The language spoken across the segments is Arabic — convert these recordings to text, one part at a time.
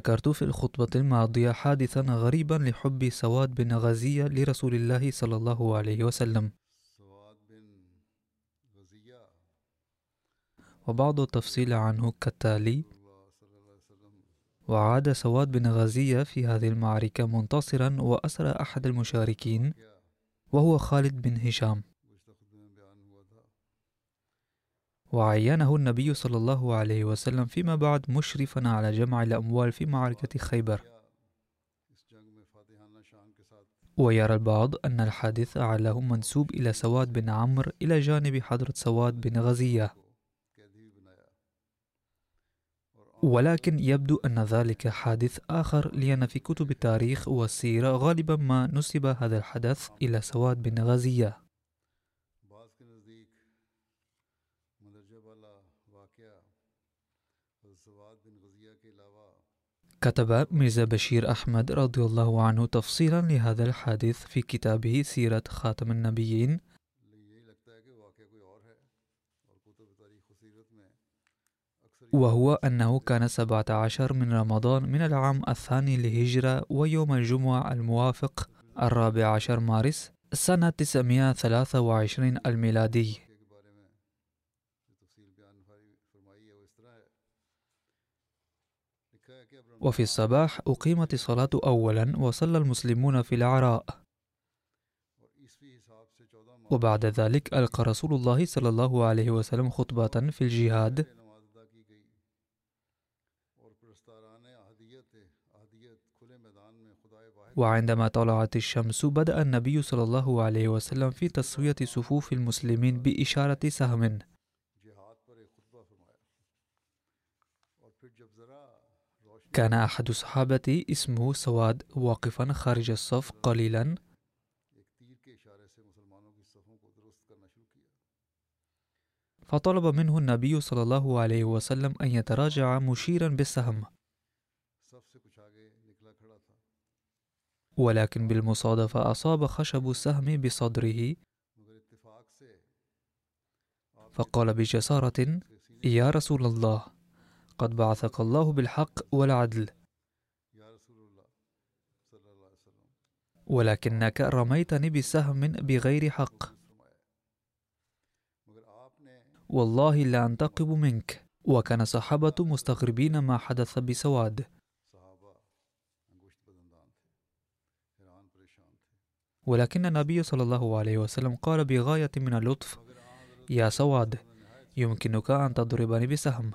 ذكرت في الخطبة الماضية حادثا غريبا لحب سواد بن غزية لرسول الله صلى الله عليه وسلم. وبعض التفصيل عنه كالتالي وعاد سواد بن غزية في هذه المعركة منتصرا وأسرى أحد المشاركين وهو خالد بن هشام. وعينه النبي صلى الله عليه وسلم فيما بعد مشرفا على جمع الأموال في معركة خيبر. ويرى البعض أن الحادث أعله منسوب إلى سواد بن عمرو إلى جانب حضرة سواد بن غزية. ولكن يبدو أن ذلك حادث آخر لأن في كتب التاريخ والسيرة غالبا ما نسب هذا الحدث إلى سواد بن غزية. كتب ميرزا بشير أحمد رضي الله عنه تفصيلا لهذا الحادث في كتابه سيرة خاتم النبيين. وهو أنه كان سبعة عشر من رمضان من العام الثاني للهجرة ويوم الجمعة الموافق الرابع عشر مارس سنة 923 الميلادي. وفي الصباح أقيمت الصلاة أولا وصلى المسلمون في العراء وبعد ذلك ألقى رسول الله صلى الله عليه وسلم خطبة في الجهاد. وعندما طلعت الشمس بدأ النبي صلى الله عليه وسلم في تسوية صفوف المسلمين بإشارة سهم. كان أحد الصحابة اسمه سواد. واقفا خارج الصف قليلا. فطلب منه النبي صلى الله عليه وسلم أن يتراجع مشيرا بالسهم. ولكن بالمصادفة أصاب خشب السهم بصدره. فقال بجسارة يا رسول الله. قد بعثك الله بالحق والعدل. ولكنك رميتني بسهم بغير حق. والله لا أنتقب منك. وكان صحابة مستغربين ما حدث بسواد. ولكن النبي صلى الله عليه وسلم قال بغاية من اللطف يا سواد يمكنك أن تضربني بسهم.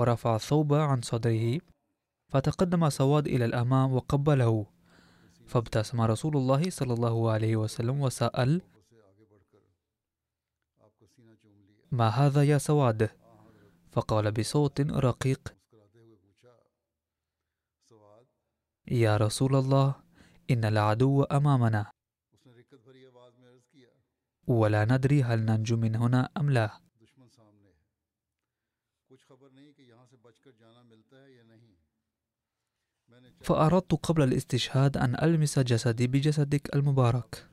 ورفع الثوب عن صدره فتقدم سواد إلى الأمام وقبله. فابتسم رسول الله صلى الله عليه وسلم وسأل ما هذا يا سواد؟ فقال بصوت رقيق يا رسول الله إن العدو أمامنا ولا ندري هل ننجو من هنا أم لا. فأردت قبل الاستشهاد أن ألمس جسدي بجسدك المبارك.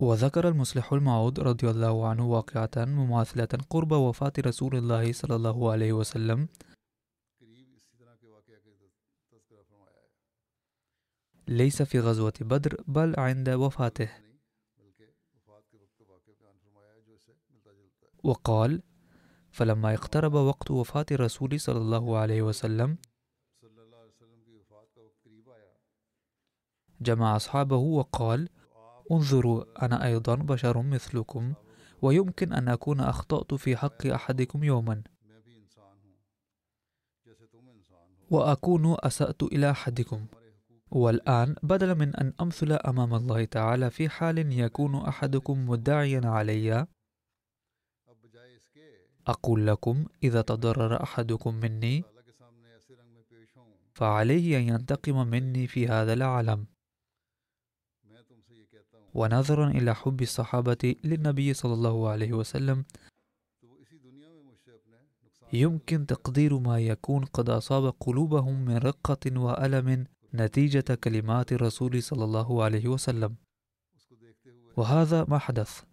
وذكر المصلح الموعود رضي الله عنه واقعة مماثلة قرب وفاة رسول الله صلى الله عليه وسلم. ليس في غزوة بدر بل عند وفاته. وقال فلما اقترب وقت وفاة الرسول صلى الله عليه وسلم جمع أصحابه وقال انظروا أنا أيضا بشر مثلكم ويمكن أن أكون أخطأت في حق أحدكم يوما. وأكون أسأت إلى أحدكم. والآن بدلا من أن أمثل أمام الله تعالى في حال يكون أحدكم مدعيا علي أقول لكم إذا تضرر أحدكم مني فعليه أن ينتقم مني في هذا العالم. ونظرا إلى حب الصحابة للنبي صلى الله عليه وسلم. يمكن تقدير ما يكون قد أصاب قلوبهم من رقة وألم نتيجة كلمات الرسول صلى الله عليه وسلم. وهذا ما حدث.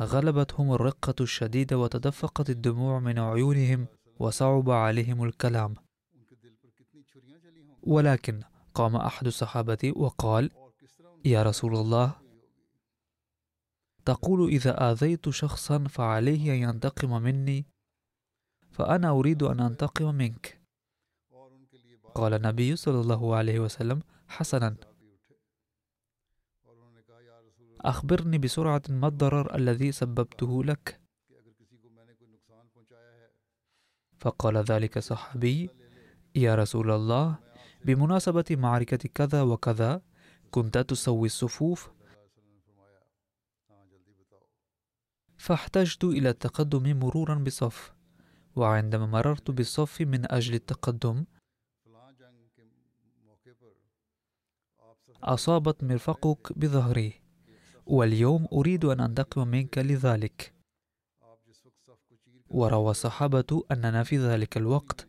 غلبتهم الرقة الشديدة وتدفقت الدموع من عيونهم وصعب عليهم الكلام. ولكن قام أحد الصحابة وقال يا رسول الله تقول إذا آذيت شخصا فعليه أن ينتقم مني فأنا أريد أن أنتقم منك. قال النبي صلى الله عليه وسلم حسنا. أخبرني بسرعة ما الضرر الذي سببته لك. فقال ذلك صحابي يا رسول الله بمناسبة معركة كذا وكذا كنت تسوي الصفوف فاحتجت إلى التقدم مرورا بصف وعندما مررت بالصف من أجل التقدم أصابت مرفقك بظهري. واليوم أريد أن أنتقم منك لذلك. وروى الصحابة أننا في ذلك الوقت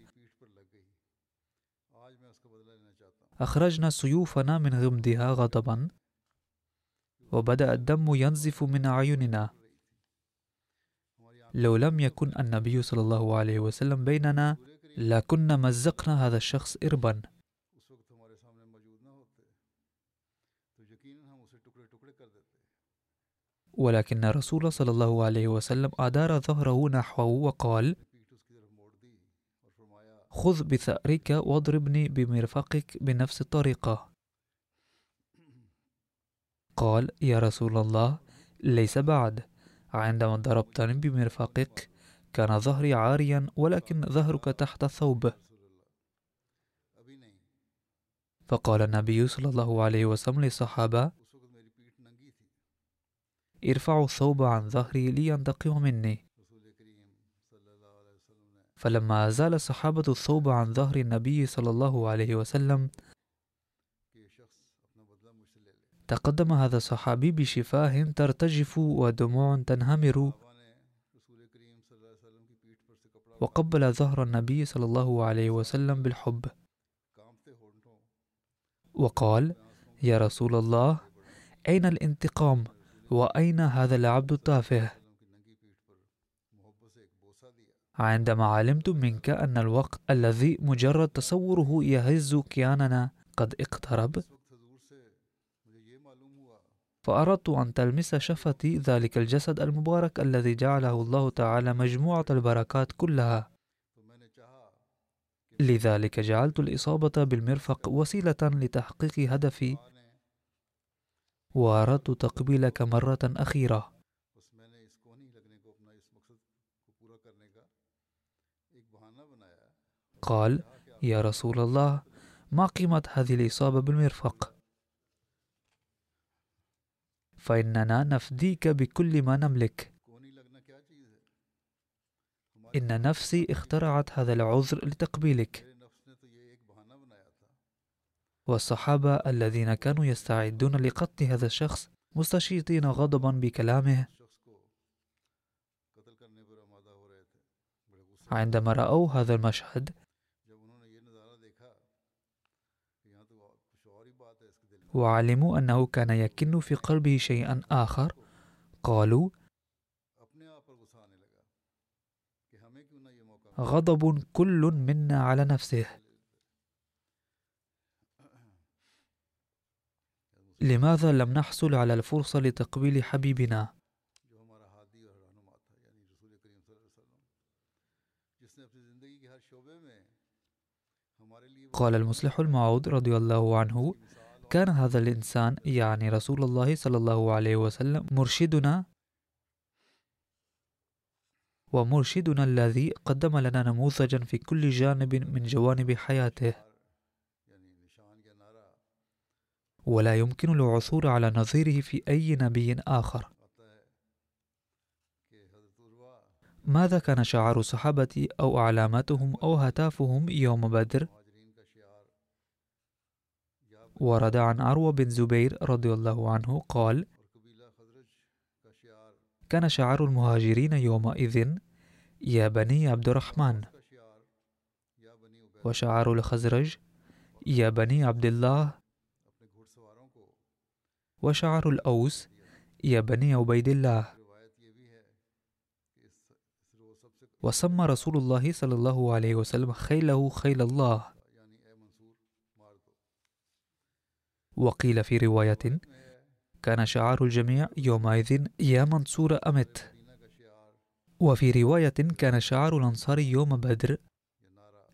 أخرجنا سيوفنا من غمدها غضبا وبدأ الدم ينزف من أعيننا. لو لم يكن النبي صلى الله عليه وسلم بيننا لكنا مزقنا هذا الشخص إربا. ولكن الرسول صلى الله عليه وسلم أدار ظهره نحوه وقال خذ بثأرك واضربني بمرفقك بنفس الطريقة. قال يا رسول الله ليس بعد. عندما ضربتني بمرفقك كان ظهري عاريا ولكن ظهرك تحت الثوب. فقال النبي صلى الله عليه وسلم للصحابة ارفعوا الثوب عن ظهري لينتقم مني. فلما أزال الصحابة الثوب عن ظهر النبي صلى الله عليه وسلم تقدم هذا الصحابي بشفاه ترتجف ودموع تنهمر وقبل ظهر النبي صلى الله عليه وسلم بالحب. وقال يا رسول الله أين الانتقام؟ وأين هذا العبد التافه؟ عندما علمت منك أن الوقت الذي مجرد تصوره يهز كياننا قد اقترب فأردت أن تلمس شفتي ذلك الجسد المبارك الذي جعله الله تعالى مجموعة البركات كلها. لذلك جعلت الإصابة بالمرفق وسيلة لتحقيق هدفي وأردت تقبيلك مرة أخيرة. قال يا رسول الله ما قيمة هذه الإصابة بالمرفق? فإننا نفديك بكل ما نملك. إن نفسي اخترعت هذا العذر لتقبيلك. والصحابة الذين كانوا يستعدون لقتل هذا الشخص مستشيطين غضبا بكلامه. عندما رأوا هذا المشهد وعلموا أنه كان يكن في قلبه شيئا آخر قالوا غضب كل منا على نفسه. لماذا لم نحصل على الفرصة لتقبيل حبيبنا؟ قال المصلح المعود رضي الله عنه كان هذا الإنسان يعني رسول الله صلى الله عليه وسلم مرشدنا ومرشدنا الذي قدم لنا نموذجا في كل جانب من جوانب حياته ولا يمكن العثور على نظيره في أي نبي آخر ماذا كان شعار الصحابة أو علامتهم أو هتافهم يوم بدر؟ ورد عن عروة بن زبير رضي الله عنه قال كان شعار المهاجرين يومئذ يا بني عبد الرحمن وشعار الخزرج يا بني عبد الله وشعر الأوس يا بني عبيد الله. وسمى رسول الله صلى الله عليه وسلم خيله خيل الله. وقيل في رواية كان شعار الجميع يومئذ يا منصور أمت. وفي رواية كان شعار الأنصار يوم بدر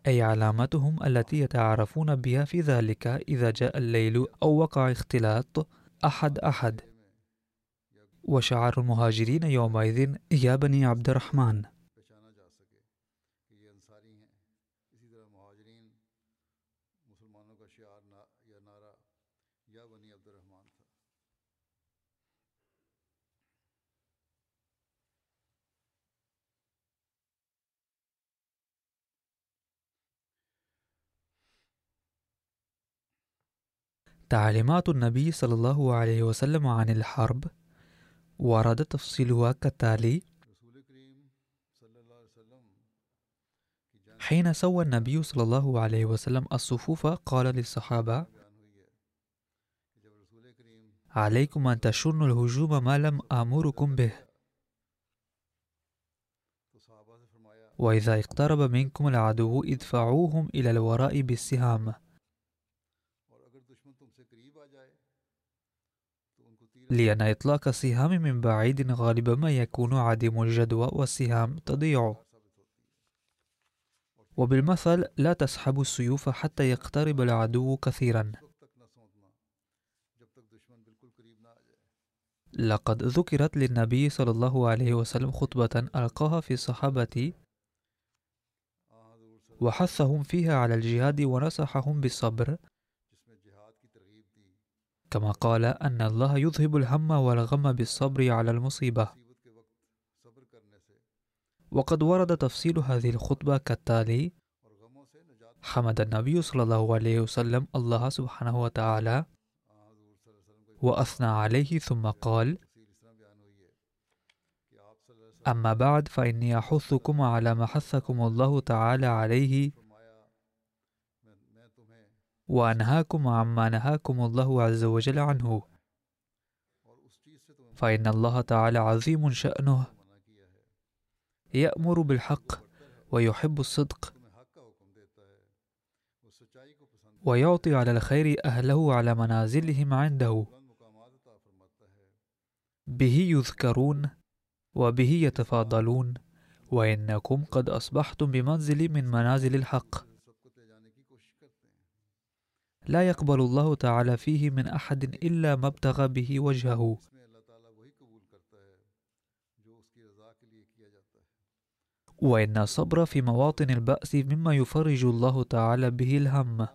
أي علامتهم التي يتعارفون بها في ذلك إذا جاء الليل أو وقع اختلاط. أحد أحد. وشعار المهاجرين يومئذ يا بني عبد الرحمن. تعليمات النبي صلى الله عليه وسلم عن الحرب ورد تفصيلها كالتالي حين سوى النبي صلى الله عليه وسلم الصفوف قال للصحابة عليكم أن تشنوا الهجوم ما لم آمركم به. وإذا اقترب منكم العدو ادفعوهم إلى الوراء بالسهام. لأن إطلاق السهام من بعيد غالبا ما يكون عديم الجدوى والسهام تضيع. وبالمثل لا تسحب السيوف حتى يقترب العدو كثيرا. لقد ذكرت للنبي صلى الله عليه وسلم خطبة ألقاها في الصحابة وحثهم فيها على الجهاد ونصحهم بالصبر. كما قال أن الله يذهب الهم والغم بالصبر على المصيبة. وقد ورد تفصيل هذه الخطبة كالتالي حمد النبي صلى الله عليه وسلم الله سبحانه وتعالى وأثنى عليه ثم قال أما بعد فإني أحثكم على ما حثكم الله تعالى عليه وأنهاكم عما نهاكم الله عز وجل عنه. فإن الله تعالى عظيم شأنه يأمر بالحق ويحب الصدق ويعطي على الخير أهله على منازلهم عنده. به يذكرون وبه يتفاضلون وإنكم قد أصبحتم بمنزل من منازل الحق. لا يقبل الله تعالى فيه من أحد إلا ما ابتغى به وجهه. وإن الصبر في مواطن البأس مما يفرج الله تعالى به الهم.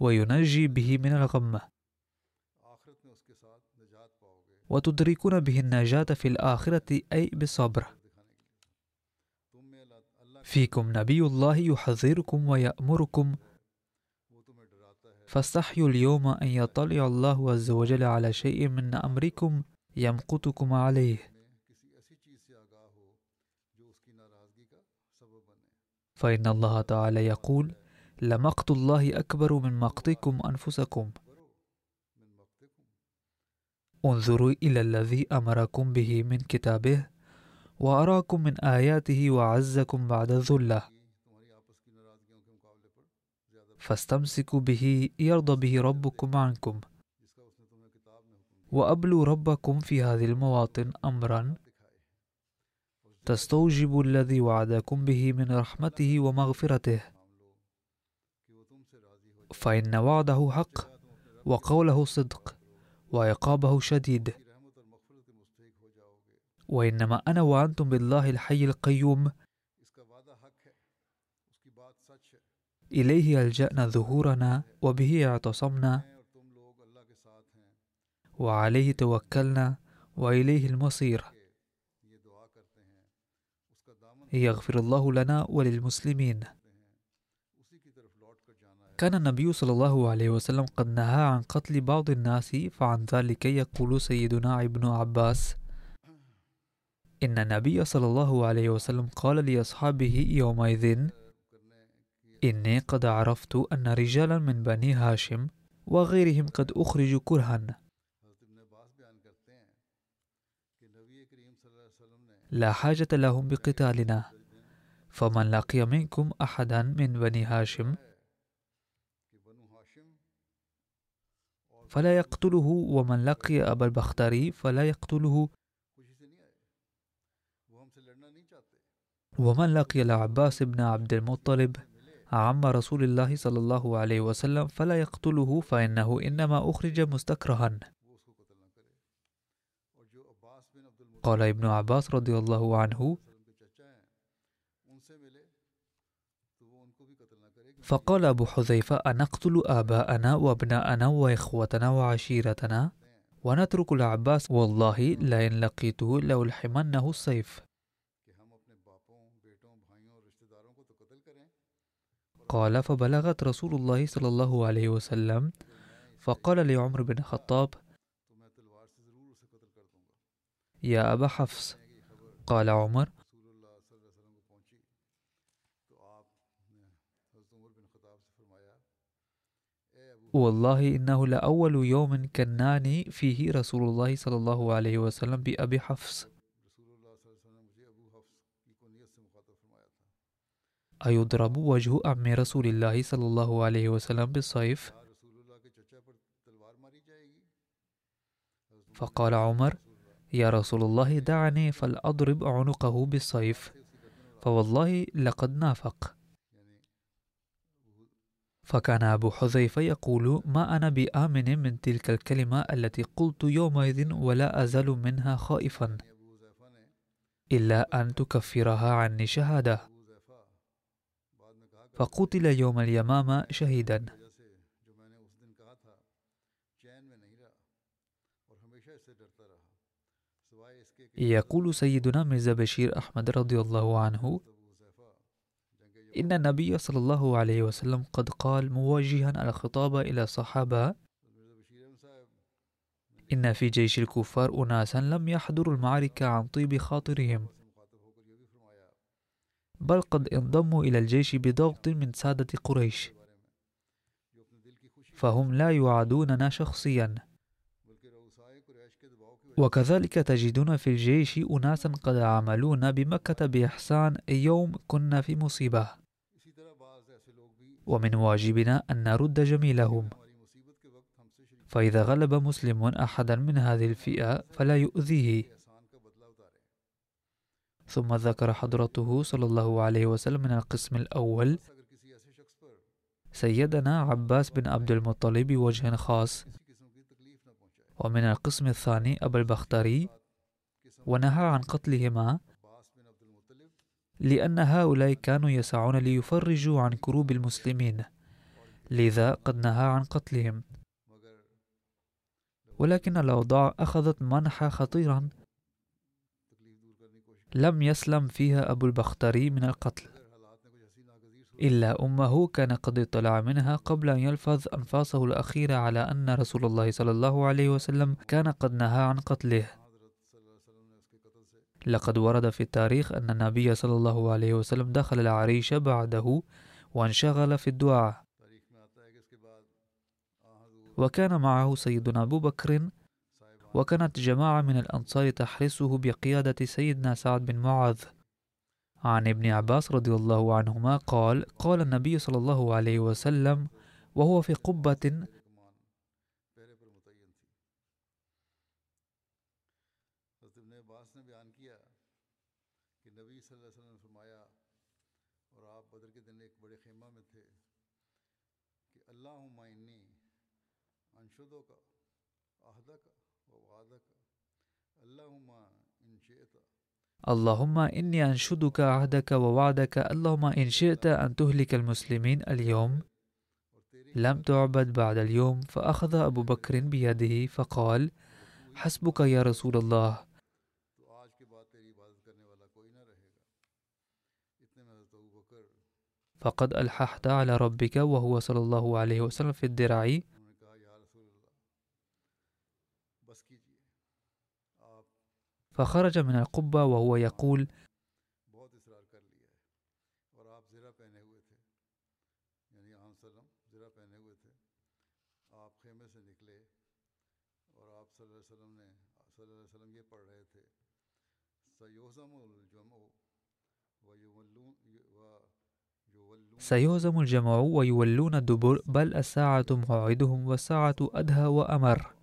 وينجي به من الغم. وتدركون به النجاة في الآخرة أي بالصبر. فيكم نبي الله يحذركم ويأمركم. فاستحيوا اليوم أن يطلع الله عز وجل على شيء من أمركم يمقتكم عليه. فإن الله تعالى يقول لمقت الله أكبر من مقتكم أنفسكم. انظروا إلى الذي أمركم به من كتابه. وأراكم من آياته وعزكم بعد الذلة. فاستمسكوا به يرضى به ربكم عنكم. وأبلوا ربكم في هذه المواطن أمرا. تستوجب الذي وعدكم به من رحمته ومغفرته. فإن وعده حق وقوله صدق وعقابه شديد. وإنما أنا وأنتم بالله الحي القيوم. إليه ألجأنا ظهورنا وبه اعتصمنا. وعليه توكلنا وإليه المصير. يغفر الله لنا وللمسلمين. كان النبي صلى الله عليه وسلم قد نهى عن قتل بعض الناس فعن ذلك يقول سيدنا ابن عباس إن النبي صلى الله عليه وسلم قال لأصحابه يومئذ إني قد عرفت أن رجالا من بني هاشم وغيرهم قد أخرجوا كرها. لا حاجة لهم بقتالنا. فمن لقي منكم أحدا من بني هاشم فلا يقتله ومن لقي أبا البختري فلا يقتله. ومن لقي العباس بن عبد المطلب عم رسول الله صلى الله عليه وسلم فلا يقتله فإنه إنما أخرج مستكرها. قال ابن عباس رضي الله عنه فقال أبو حذيفة أنقتل آباءنا وأبناءنا وإخوتنا وعشيرتنا ونترك العباس؟ والله لئن لقيته لألحمنه السيف. قال فبلغت رسول الله صلى الله عليه وسلم. فقال لعمر بن الخطاب يا أبا حفص. قال عمر والله إنه لأول يوم كناني فيه رسول الله صلى الله عليه وسلم بأبي حفص. أيضرب وجه أم رسول الله صلى الله عليه وسلم بالصيف؟ فقال عمر يا رسول الله دعني فلأضرب عنقه بالصيف. فوالله لقد نافق. فكان أبو حذيفة يقول ما أنا بآمن من تلك الكلمة التي قلت يومئذ ولا أزال منها خائفا إلا أن تكفرها عني شهادة. فقتل يوم اليمامة شهيدا. يقول سيدنا مرزا بشير أحمد رضي الله عنه إن النبي صلى الله عليه وسلم قد قال موجها الخطاب إلى الصحابة إن في جيش الكفار أناسا لم يحضروا المعركة عن طيب خاطرهم. بل قد انضموا إلى الجيش بضغط من سادة قريش. فهم لا يعادوننا شخصيا. وكذلك تجدون في الجيش أناسا قد عملونا بمكة بإحسان يوم كنا في مصيبة. ومن واجبنا أن نرد جميلهم. فإذا غلب مسلم أحدا من هذه الفئة فلا يؤذيه. ثم ذكر حضرته صلى الله عليه وسلم من القسم الأول سيدنا عباس بن عبد المطلب بوجه خاص. ومن القسم الثاني أبا البختري ونهى عن قتلهما لأن هؤلاء كانوا يسعون ليفرجوا عن كروب المسلمين لذا قد نهى عن قتلهم. ولكن الأوضاع أخذت منحى خطيرا. لم يسلم فيها أبو البختري من القتل إلا أمه كان قد اطلع منها قبل أن يلفظ أنفاسه الأخيرة على أن رسول الله صلى الله عليه وسلم كان قد نهى عن قتله. لقد ورد في التاريخ أن النبي صلى الله عليه وسلم دخل العريش بعده وانشغل في الدعاء. وكان معه سيدنا أبو بكر وكانت جماعة من الأنصار تحرسه بقيادة سيدنا سعد بن معاذ. عن ابن عباس رضي الله عنهما قال قال النبي صلى الله عليه وسلم وهو في قبة وسلم نے فرمایا اللهم إني أنشدك عهدك ووعدك. اللهم إن شئت أن تهلك المسلمين اليوم. لم تعبد بعد اليوم. فأخذ أبو بكر بيده فقال حسبك يا رسول الله. فقد ألححت على ربك وهو صلى الله عليه وسلم في الدرع الجمع و یولون و یولون سيهزم الجمع ويولون الدبر بل الساعة موعدهم والساعة أدهى وأمر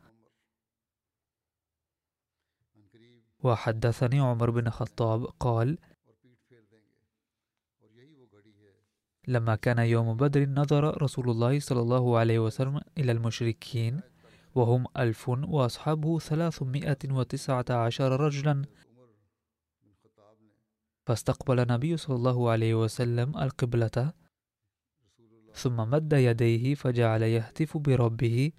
ان قریب وحدثني عمر بن الخطاب قال لما كان يوم بدر نظر رسول الله صلى الله عليه وسلم إلى المشركين وهم ألف وأصحابه ثلاثمائة وتسعة عشر رجلا. فاستقبل النبي صلى الله عليه وسلم القبلة ثم مد يديه فجعل يهتف بربه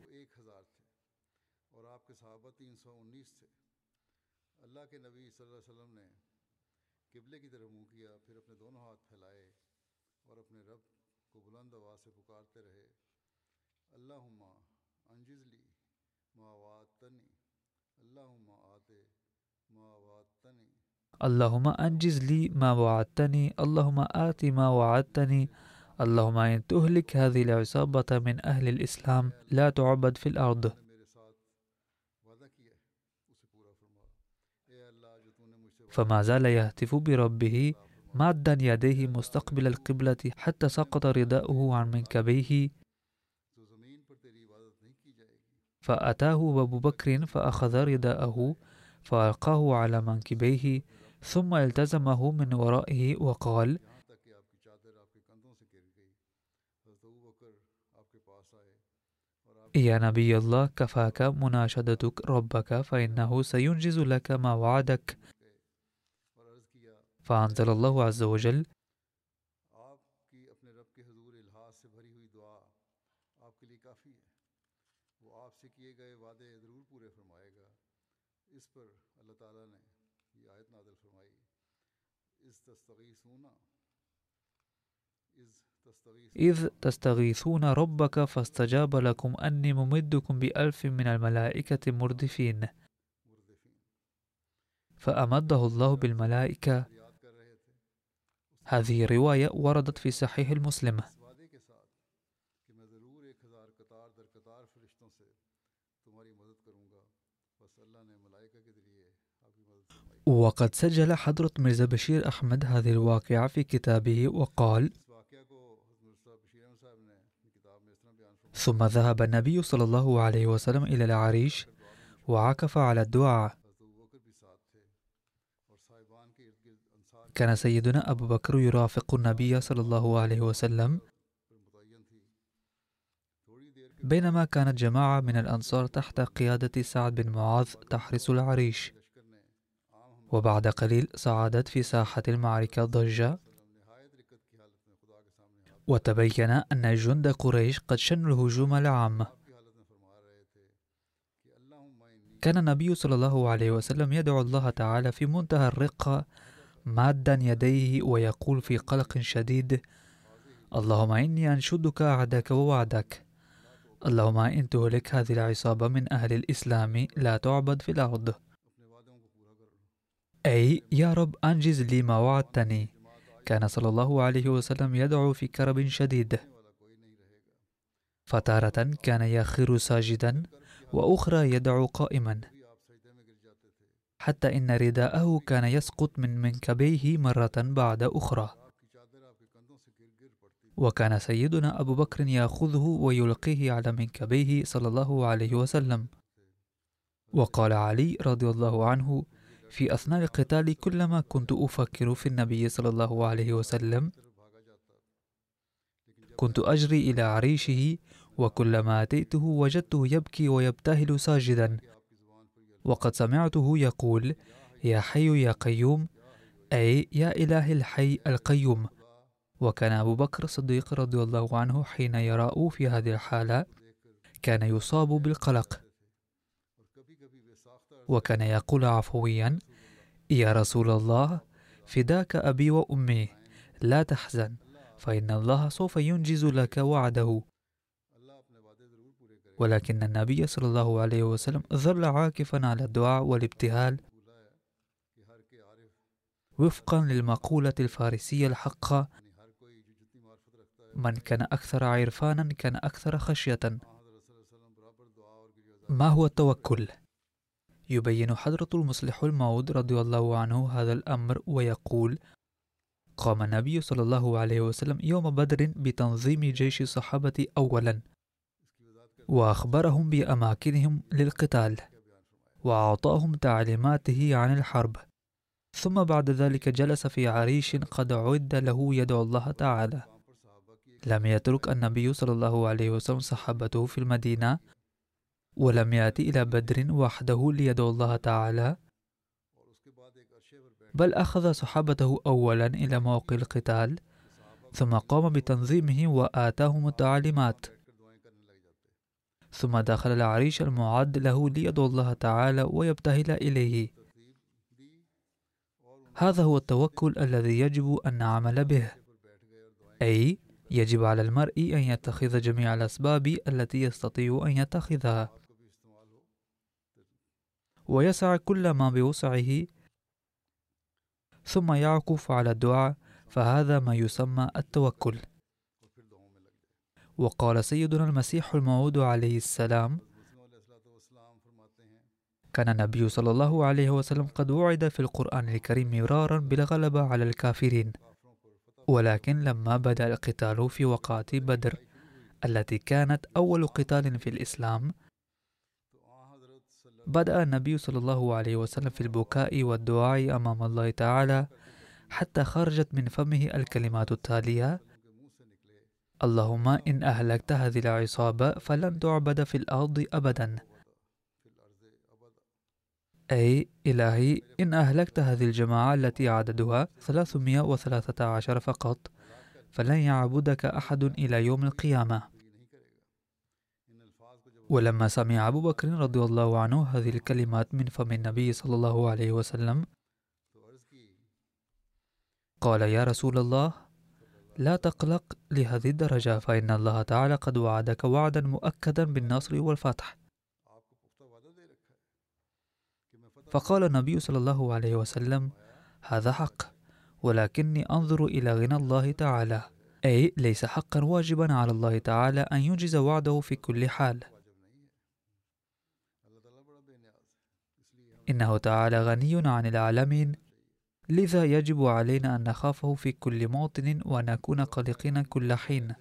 اللهم أنجز لي ما وعدتني اللهم آت ما وعدتني اللهم إن تهلك هذه العصابة من أهل الإسلام لا تعبد في الأرض. فما زال يهتف بربه مادا يديه مستقبل القبلة حتى سقط رداؤه عن منكبيه. فأتاه أبو بكر فأخذ رداءه فألقاه على منكبيه. ثم التزمه من ورائه وقال يا نبي الله كفاك مناشدتك ربك فإنه سينجز لك ما وعدك. فأنزل الله عز وجل إذ تستغيثون ربك فاستجاب لكم أني ممدكم بألف من الملائكة مردفين. فأمده الله بالملائكة. هذه رواية وردت في صحيح المسلم. وقد سجل حضرة مرزا بشير أحمد هذه الواقعة في كتابه وقال ثم ذهب النبي صلى الله عليه وسلم إلى العريش وعكف على الدعاء. كان سيدنا أبو بكر يرافق النبي صلى الله عليه وسلم بينما كانت جماعة من الأنصار تحت قيادة سعد بن معاذ تحرس العريش. وبعد قليل صعدت في ساحة المعركة ضجة وتبين أن جند قريش قد شنوا الهجوم العام. كان النبي صلى الله عليه وسلم يدعو الله تعالى في منتهى الرقة مادا يديه ويقول في قلق شديد اللهم إني أنشدك عهدك ووعدك. اللهم إن تهلك هذه العصابة من أهل الإسلام لا تعبد في الأرض. أي يا رب أنجز لي ما وعدتني. كان صلى الله عليه وسلم يدعو في كرب شديد. فتارة كان يخر ساجدا وأخرى يدعو قائما. حتى إن رداءه كان يسقط من منكبيه مرة بعد أخرى. وكان سيدنا أبو بكر يأخذه ويلقيه على منكبيه صلى الله عليه وسلم. وقال علي رضي الله عنه في أثناء القتال كلما كنت أفكر في النبي صلى الله عليه وسلم. كنت أجري إلى عريشه وكلما أتيته وجدته يبكي ويبتهل ساجدا. وقد سمعته يقول يا حي يا قيوم أي يا إله الحي القيوم. وكان أبو بكر الصديق رضي الله عنه حين يراه في هذه الحالة كان يصاب بالقلق. وكان يقول عفويا يا رسول الله فداك أبي وأمي لا تحزن فإن الله سوف ينجز لك وعده ولكن النبي صلى الله عليه وسلم ظل عاكفا على الدعاء والابتهال وفقا للمقولة الفارسية الحقة من كان أكثر عرفانا كان أكثر خشية ما هو التوكل؟ يبين حضرة المصلح الموعود رضي الله عنه هذا الأمر ويقول قام النبي صلى الله عليه وسلم يوم بدر بتنظيم جيش الصحابة أولا وأخبرهم بأماكنهم للقتال وأعطاهم تعليماته عن الحرب ثم بعد ذلك جلس في عريش قد عد له يدعو الله تعالى. لم يترك النبي صلى الله عليه وسلم صحابته في المدينة ولم يأتي إلى بدر وحده ليدعو الله تعالى بل أخذ صحابته أولا إلى موقع القتال ثم قام بتنظيمه وآتاهم التعليمات ثم دخل العريش المعد له ليدعو الله تعالى ويبتهل إليه. هذا هو التوكل الذي يجب أن نعمل به. أي يجب على المرء أن يتخذ جميع الأسباب التي يستطيع أن يتخذها. ويسعى كل ما بوسعه ثم يعكف على الدعاء فهذا ما يسمى التوكل. وقال سيدنا المسيح الموعود عليه السلام كان النبي صلى الله عليه وسلم قد وعد في القرآن الكريم مرارا بالغلبة على الكافرين. ولكن لما بدأ القتال في وقعة بدر التي كانت أول قتال في الإسلام بدأ النبي صلى الله عليه وسلم في البكاء والدعاء أمام الله تعالى حتى خرجت من فمه الكلمات التالية اللهم إن أهلكت هذه العصابة فلن تعبد في الأرض أبدا. أي إلهي إن أهلكت هذه الجماعة التي عددها 313 فقط فلن يعبدك أحد إلى يوم القيامة. ولما سمع أبو بكر رضي الله عنه هذه الكلمات من فم النبي صلى الله عليه وسلم قال يا رسول الله لا تقلق لهذه الدرجة فإن الله تعالى قد وعدك وعدا مؤكدا بالنصر والفتح. فقال النبي صلى الله عليه وسلم هذا حق ولكني أنظر إلى غنى الله تعالى أي ليس حقا واجبا على الله تعالى أن ينجز وعده في كل حال. إنه تعالى غني عن العالمين لذا يجب علينا أن نخافه في كل موطن ونكون قلقين كل حين.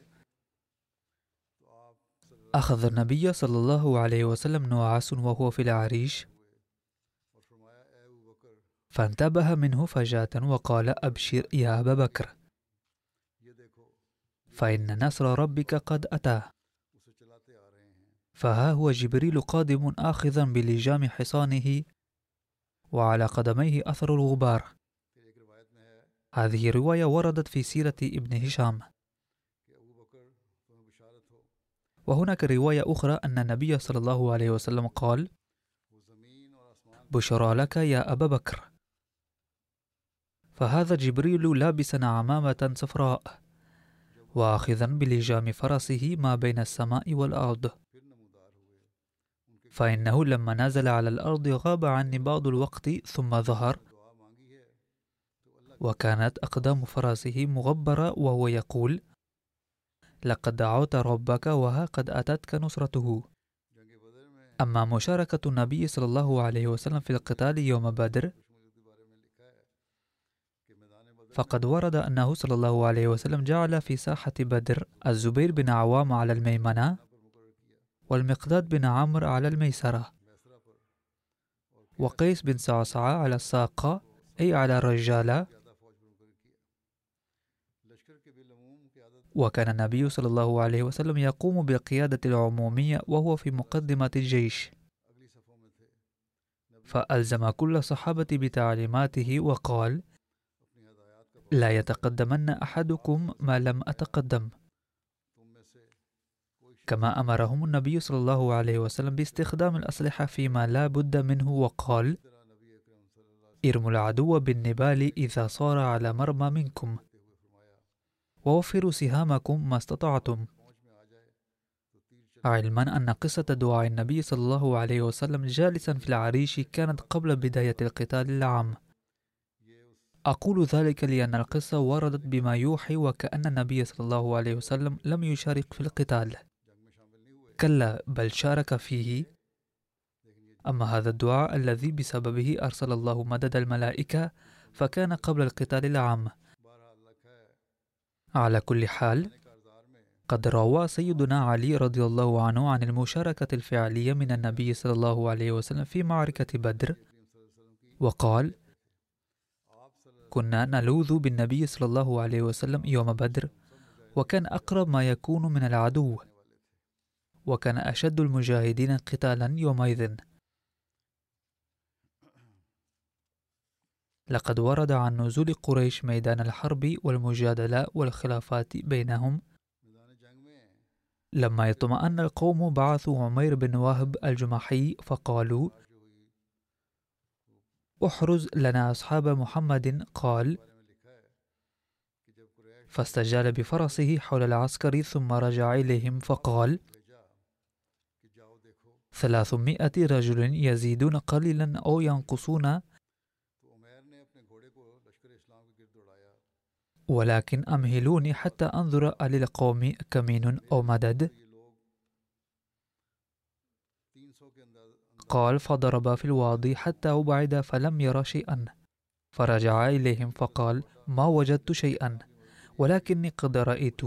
أخذ النبي صلى الله عليه وسلم نعاس وهو في العريش فانتبه منه فجاة وقال أبشر يا أبا بكر. فإن نصر ربك قد أتى. فها هو جبريل قادم آخذا بلجام حصانه وعلى قدميه أثر الغبار. هذه رواية وردت في سيرة ابن هشام. وهناك رواية أخرى أن النبي صلى الله عليه وسلم قال بشرى لك يا أبا بكر. فهذا جبريل لابسا عمامة صفراء واخذا بلجام فرسه ما بين السماء والأرض. فإنه لما نزل على الأرض غاب عني بعض الوقت ثم ظهر وكانت أقدام فرسه مغبرة وهو يقول لقد دعوت ربك وها قد أتتك نصرته. أما مشاركة النبي صلى الله عليه وسلم في القتال يوم بدر فقد ورد أنه صلى الله عليه وسلم جعل في ساحة بدر الزبير بن عوام على الميمنة والمقداد بن عمرو على الميسرة وقيس بن صعصعة على الساقة أي على الرجالة وكان النبي صلى الله عليه وسلم يقوم بالقيادة العمومية وهو في مقدمة الجيش. فألزم كل صحابة بتعليماته وقال لا يتقدمن أحدكم ما لم أتقدم. كما أمرهم النبي صلى الله عليه وسلم باستخدام الأسلحة فيما لا بد منه وقال ارموا العدو بالنبال إذا صار على مرمى منكم. ووفروا سهامكم ما استطعتم. علما أن قصة دعاء النبي صلى الله عليه وسلم جالسا في العريش كانت قبل بداية القتال العام. أقول ذلك لأن القصة وردت بما يوحي وكأن النبي صلى الله عليه وسلم لم يشارك في القتال. كلا بل شارك فيه. أما هذا الدعاء الذي بسببه أرسل الله مدد الملائكة فكان قبل القتال العام. على كل حال قد روى سيدنا علي رضي الله عنه عن المشاركة الفعلية من النبي صلى الله عليه وسلم في معركة بدر وقال كنا نلوذ بالنبي صلى الله عليه وسلم يوم بدر وكان أقرب ما يكون من العدو. وكان أشد المجاهدين قتالا يومئذ. لقد ورد عن نزول قريش ميدان الحرب والمجادلة والخلافات بينهم. لما اطمأن القوم بعثوا عمير بن وهب الجمحي فقالوا احرز لنا أصحاب محمد قال فاستجال بفرسه حول العسكر ثم رجع إليهم فقال ثلاثمائة رجل يزيدون قليلا أو ينقصون. ولكن أمهلوني حتى أنظر للقوم كمين أو مدد. قال فضرب في الوادي حتى أبعد فلم ير شيئا. فرجع إليهم فقال ما وجدت شيئا ولكني قد رأيت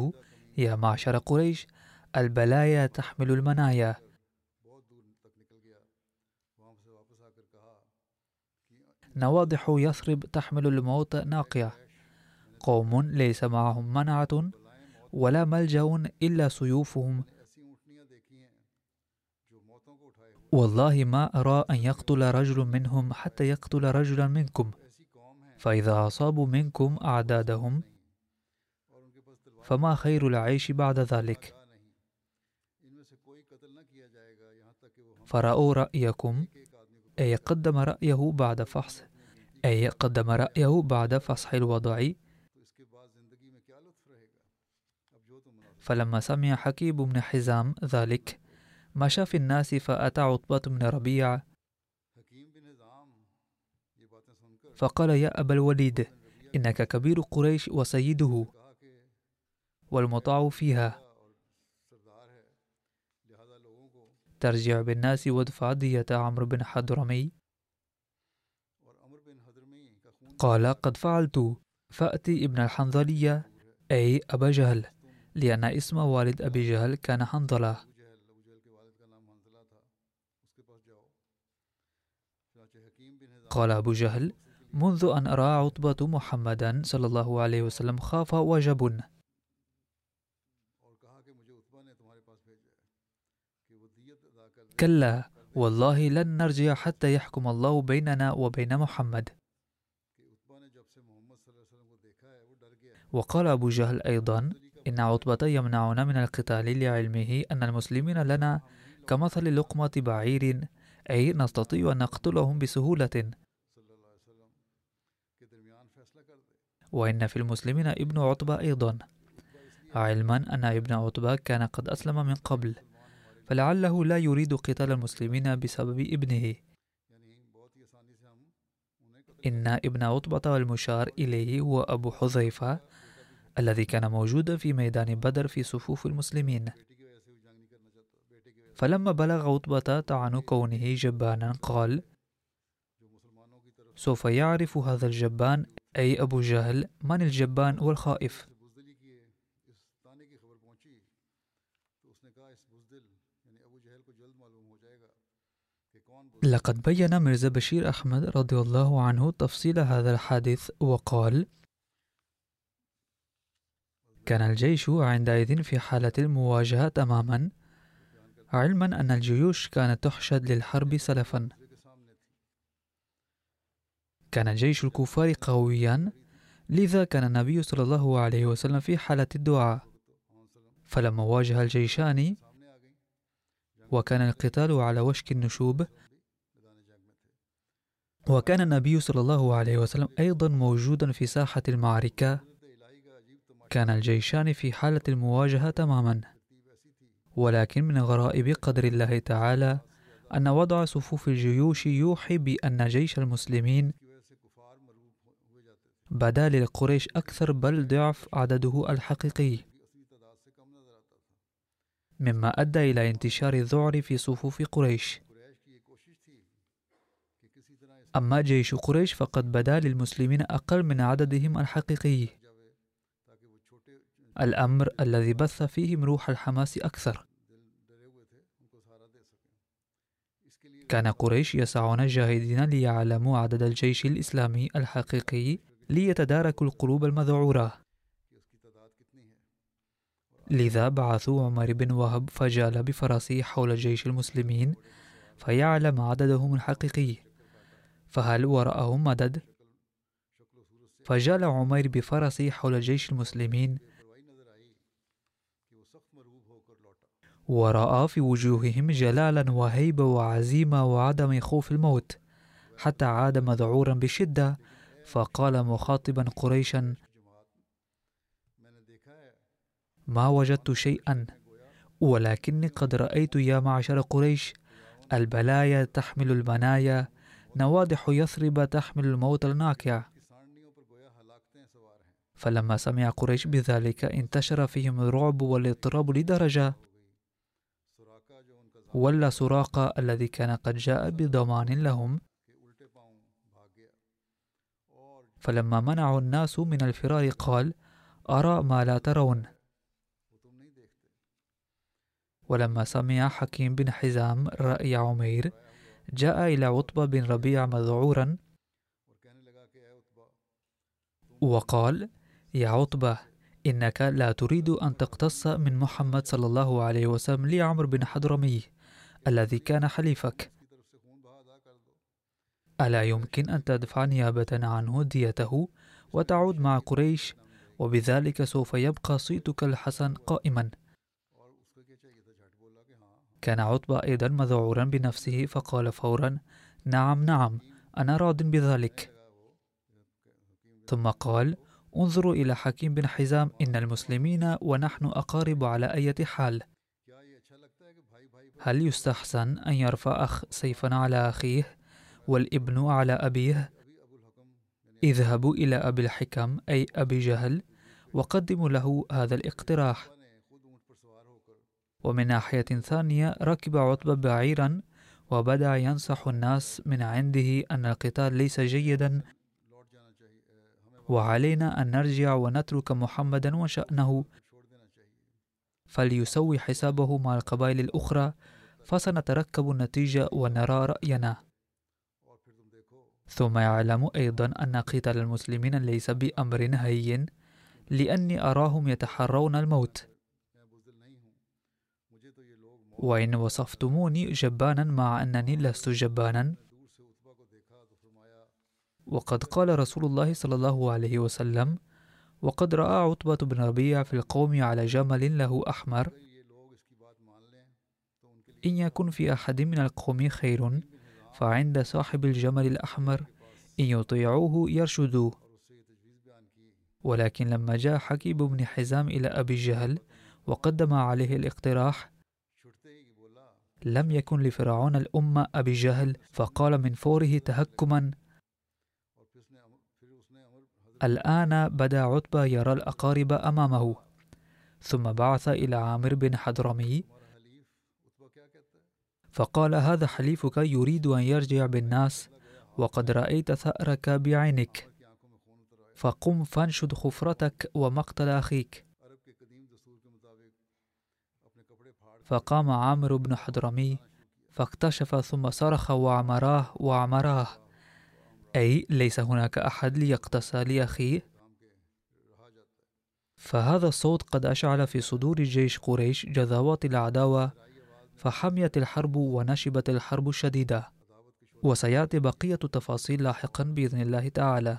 يا معشر قريش البلايا تحمل المنايا. نواضح يثرب تحمل الموت ناقية. قوم ليس معهم منعة ولا ملجأ إلا سيوفهم. والله ما أرى أن يقتل رجل منهم حتى يقتل رجلا منكم. فإذا أصابوا منكم أعدادهم فما خير العيش بعد ذلك. فرأوا رأيكم. أي قدم رأيه بعد فحص أي قدم رأيه بعد فصح الوضع. فلما سمع حكيم بن حزام ذلك مشى في الناس فأتى عتبة بن ربيع. فقال يا أبا الوليد إنك كبير قريش وسيده والمطاع فيها. ترجع بالناس وادفع دية عمرو بن حضرمي. قال قد فعلت. فأتي ابن الحنظلية. أي أبا جهل لأن اسم والد أبي جهل كان حنظلة. قال أبو جهل منذ أن أرى عتبة محمدا صلى الله عليه وسلم خاف وجب كلا والله لن نرجع حتى يحكم الله بيننا وبين محمد. وقال أبو جهل أيضا إن عتبة يمنعنا من القتال لعلمه أن المسلمين لنا كمثل لقمة بعير أي نستطيع أن نقتلهم بسهولة. وإن في المسلمين ابن عتبة أيضا. علما أن ابن عتبة كان قد أسلم من قبل. فلعله لا يريد قتال المسلمين بسبب ابنه. إن ابن عطبة المشار إليه هو أبو حذيفة الذي كان موجودا في ميدان بدر في صفوف المسلمين. فلما بلغ عطبة طعن كونه جبانا قال سوف يعرف هذا الجبان أي أبو جهل من الجبان والخائف؟ لقد بين مرزا بشير أحمد رضي الله عنه تفصيل هذا الحادث وقال كان الجيش عندئذ في حالة المواجهة تماما علما أن الجيوش كانت تحشد للحرب سلفا. كان جيش الكفار قويا لذا كان النبي صلى الله عليه وسلم في حالة الدعاء. فلما واجه الجيشان وكان القتال على وشك النشوب وكان النبي صلى الله عليه وسلم أيضا موجودا في ساحة المعركة. كان الجيشان في حالة المواجهة تماما. ولكن من غرائب قدر الله تعالى أن وضع صفوف الجيوش يوحي بأن جيش المسلمين بدا للقريش أكثر بل ضعف عدده الحقيقي. مما أدى إلى انتشار الذعر في صفوف قريش. أما جيش قريش فقد بدا للمسلمين أقل من عددهم الحقيقي. الأمر الذي بث فيهم روح الحماس أكثر. كان قريش يسعون الجاهدين ليعلموا عدد الجيش الإسلامي الحقيقي ليتداركوا القلوب المذعورة. لذا بعثوا عمر بن وهب فجال بفرسه حول جيش المسلمين فيعلم عددهم الحقيقي. فهل وراءهم مدد؟ فجال عمير بفرسه حول جيش المسلمين ورأى في وجوههم جلالا وهيبة وعزيمة وعدم خوف الموت حتى عاد مذعورا بشدة فقال مخاطبا قريشا ما وجدت شيئا ولكني قد رأيت يا معشر قريش البلايا تحمل المنايا نوادح يثرب تحمل الموت الناكع. فلما سمع قريش بذلك انتشر فيهم الرعب والاضطراب لدرجة ولا سراقة الذي كان قد جاء بضمان لهم. فلما منعوا الناس من الفرار قال أرى ما لا ترون. ولما سمع حكيم بن حزام رأي عمير جاء إلى عتبة بن ربيع مذعورا وقال يا عتبة إنك لا تريد أن تقتص من محمد صلى الله عليه وسلم لعمر بن حضرمي الذي كان حليفك. ألا يمكن أن تدفع نيابة عنه ديته وتعود مع قريش وبذلك سوف يبقى صيتك الحسن قائما؟ كان عتبة أيضا مذعورا بنفسه فقال فورا نعم نعم أنا راض بذلك. ثم قال انظروا إلى حكيم بن حزام إن المسلمين ونحن أقارب على أي حال. هل يستحسن أن يرفع أخ سيفا على أخيه والابن على أبيه؟ اذهبوا إلى أبي الحكم أي أبي جهل وقدموا له هذا الاقتراح. ومن ناحية ثانية ركب عتبة بعيرا وبدأ ينصح الناس من عنده أن القتال ليس جيدا. وعلينا أن نرجع ونترك محمدا وشأنه. فليسوي حسابه مع القبائل الأخرى فسنتركب النتيجة ونرى رأينا. ثم يعلم أيضا أن قتال المسلمين ليس بأمر هين لأني أراهم يتحرون الموت. وإن وصفتموني جبانا مع أنني لست جبانا. وقد قال رسول الله صلى الله عليه وسلم وقد رأى عتبة بن ربيع في القوم على جمل له أحمر. إن يكن في أحد من القوم خير فعند صاحب الجمل الأحمر. إن يطيعوه يرشدوه. ولكن لما جاء حكيب بن حزام إلى أبي جهل وقدم عليه الاقتراح لم يكن لفرعون الأمة أبي جهل فقال من فوره تهكما الآن بدا عتبة يرى الأقارب أمامه. ثم بعث إلى عامر بن حضرمي فقال هذا حليفك يريد أن يرجع بالناس وقد رأيت ثأرك بعينك فقم فانشد خفرتك ومقتل أخيك. فقام عامر بن حضرمي فاكتشف ثم صرخ وعمراه وعمراه. أي ليس هناك أحد ليقتص لأخيه فهذا الصوت قد أشعل في صدور جيش قريش جذوات العداوة فحميت الحرب ونشبت الحرب الشديدة وسيأتي بقية التفاصيل لاحقا بإذن الله تعالى.